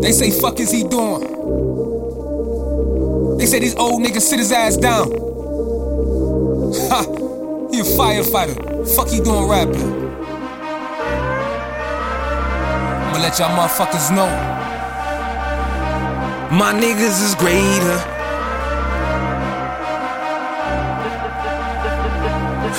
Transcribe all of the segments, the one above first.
They say, fuck is he doing? They say these old niggas sit his ass down. Ha! He a firefighter. Fuck he doing rapping. I'ma let y'all motherfuckers know. My niggas is greater.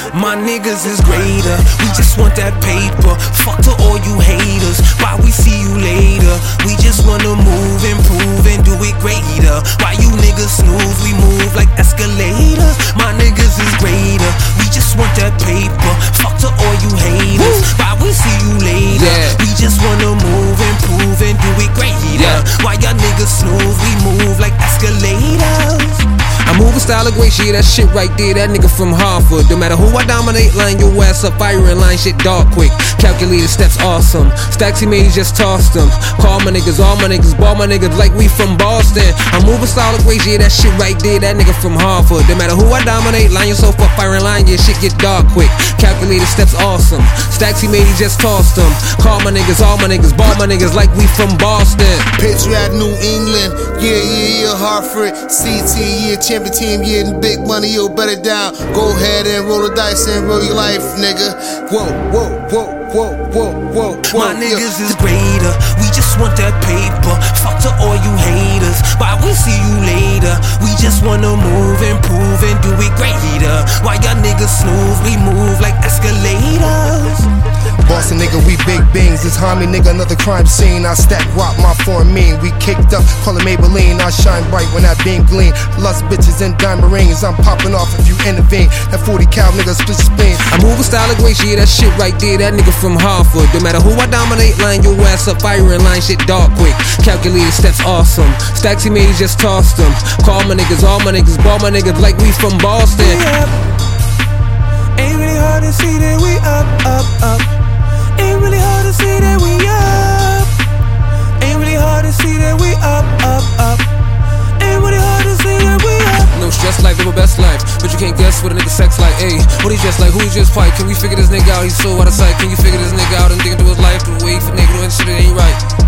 My niggas is greater. We just want that paper. Fuck to all you haters. Why we see you later? We just wanna move, improve, and do it greater. Why you niggas snooze? We move like escalators. My niggas is greater. We just want that paper. Fuck to all you haters. Why we see you later? Yeah. We just wanna move, improve, and do it greater. Yeah. Why y'all niggas snooze? We move like escalators. I move in style of great shit, that shit right there, that nigga from Hartford. No matter who I dominate, line your ass up, firing line shit dark quick. Calculated steps awesome. Stacks he made, he just tossed them. Call my niggas, all my niggas, ball my niggas like we from Boston. I move in style of great shit, that shit right there, that nigga from Hartford. No matter who I dominate, line yourself up, firing line, yeah, shit get dark quick. Calculated steps awesome. Stacks he made, he just tossed them. Call my niggas, all my niggas, ball my niggas like we from Boston. Patriot New England, yeah, yeah, yeah, Hartford, CT, yeah, champion team, yeah, and big money, yo, better down. Go ahead and roll the dice and roll your life, nigga. Whoa, whoa, whoa, whoa, whoa, whoa, whoa. My yeah. niggas is greater. We just want that paper. Fuck to all you haters. Why we see you later? We just wanna move, improve, and do it greater. Why y'all niggas snooze? We move like. Boston nigga, we big beans. This homie nigga, another crime scene. I stack rock, my foreign mean. We kicked up, call it Maybelline. I shine bright when that beam gleam. Lust bitches and diamond rings. I'm popping off if you intervene. That 40 cal nigga split spleen. I move in style of great shit, that shit right there, that nigga from Hartford. No matter who I dominate, line your ass up, firing line shit dark quick. Calculated steps awesome. Stacks he made, he just tossed them. Call my niggas, all my niggas, ball my niggas like we from Boston. Ain't life. But you can't guess what a nigga sex like. Ayy, what he just like? Who he just fight? Can we figure this nigga out? He's so out of sight. Can you figure this nigga out and dig into his life? The way for nigga doing shit that ain't right.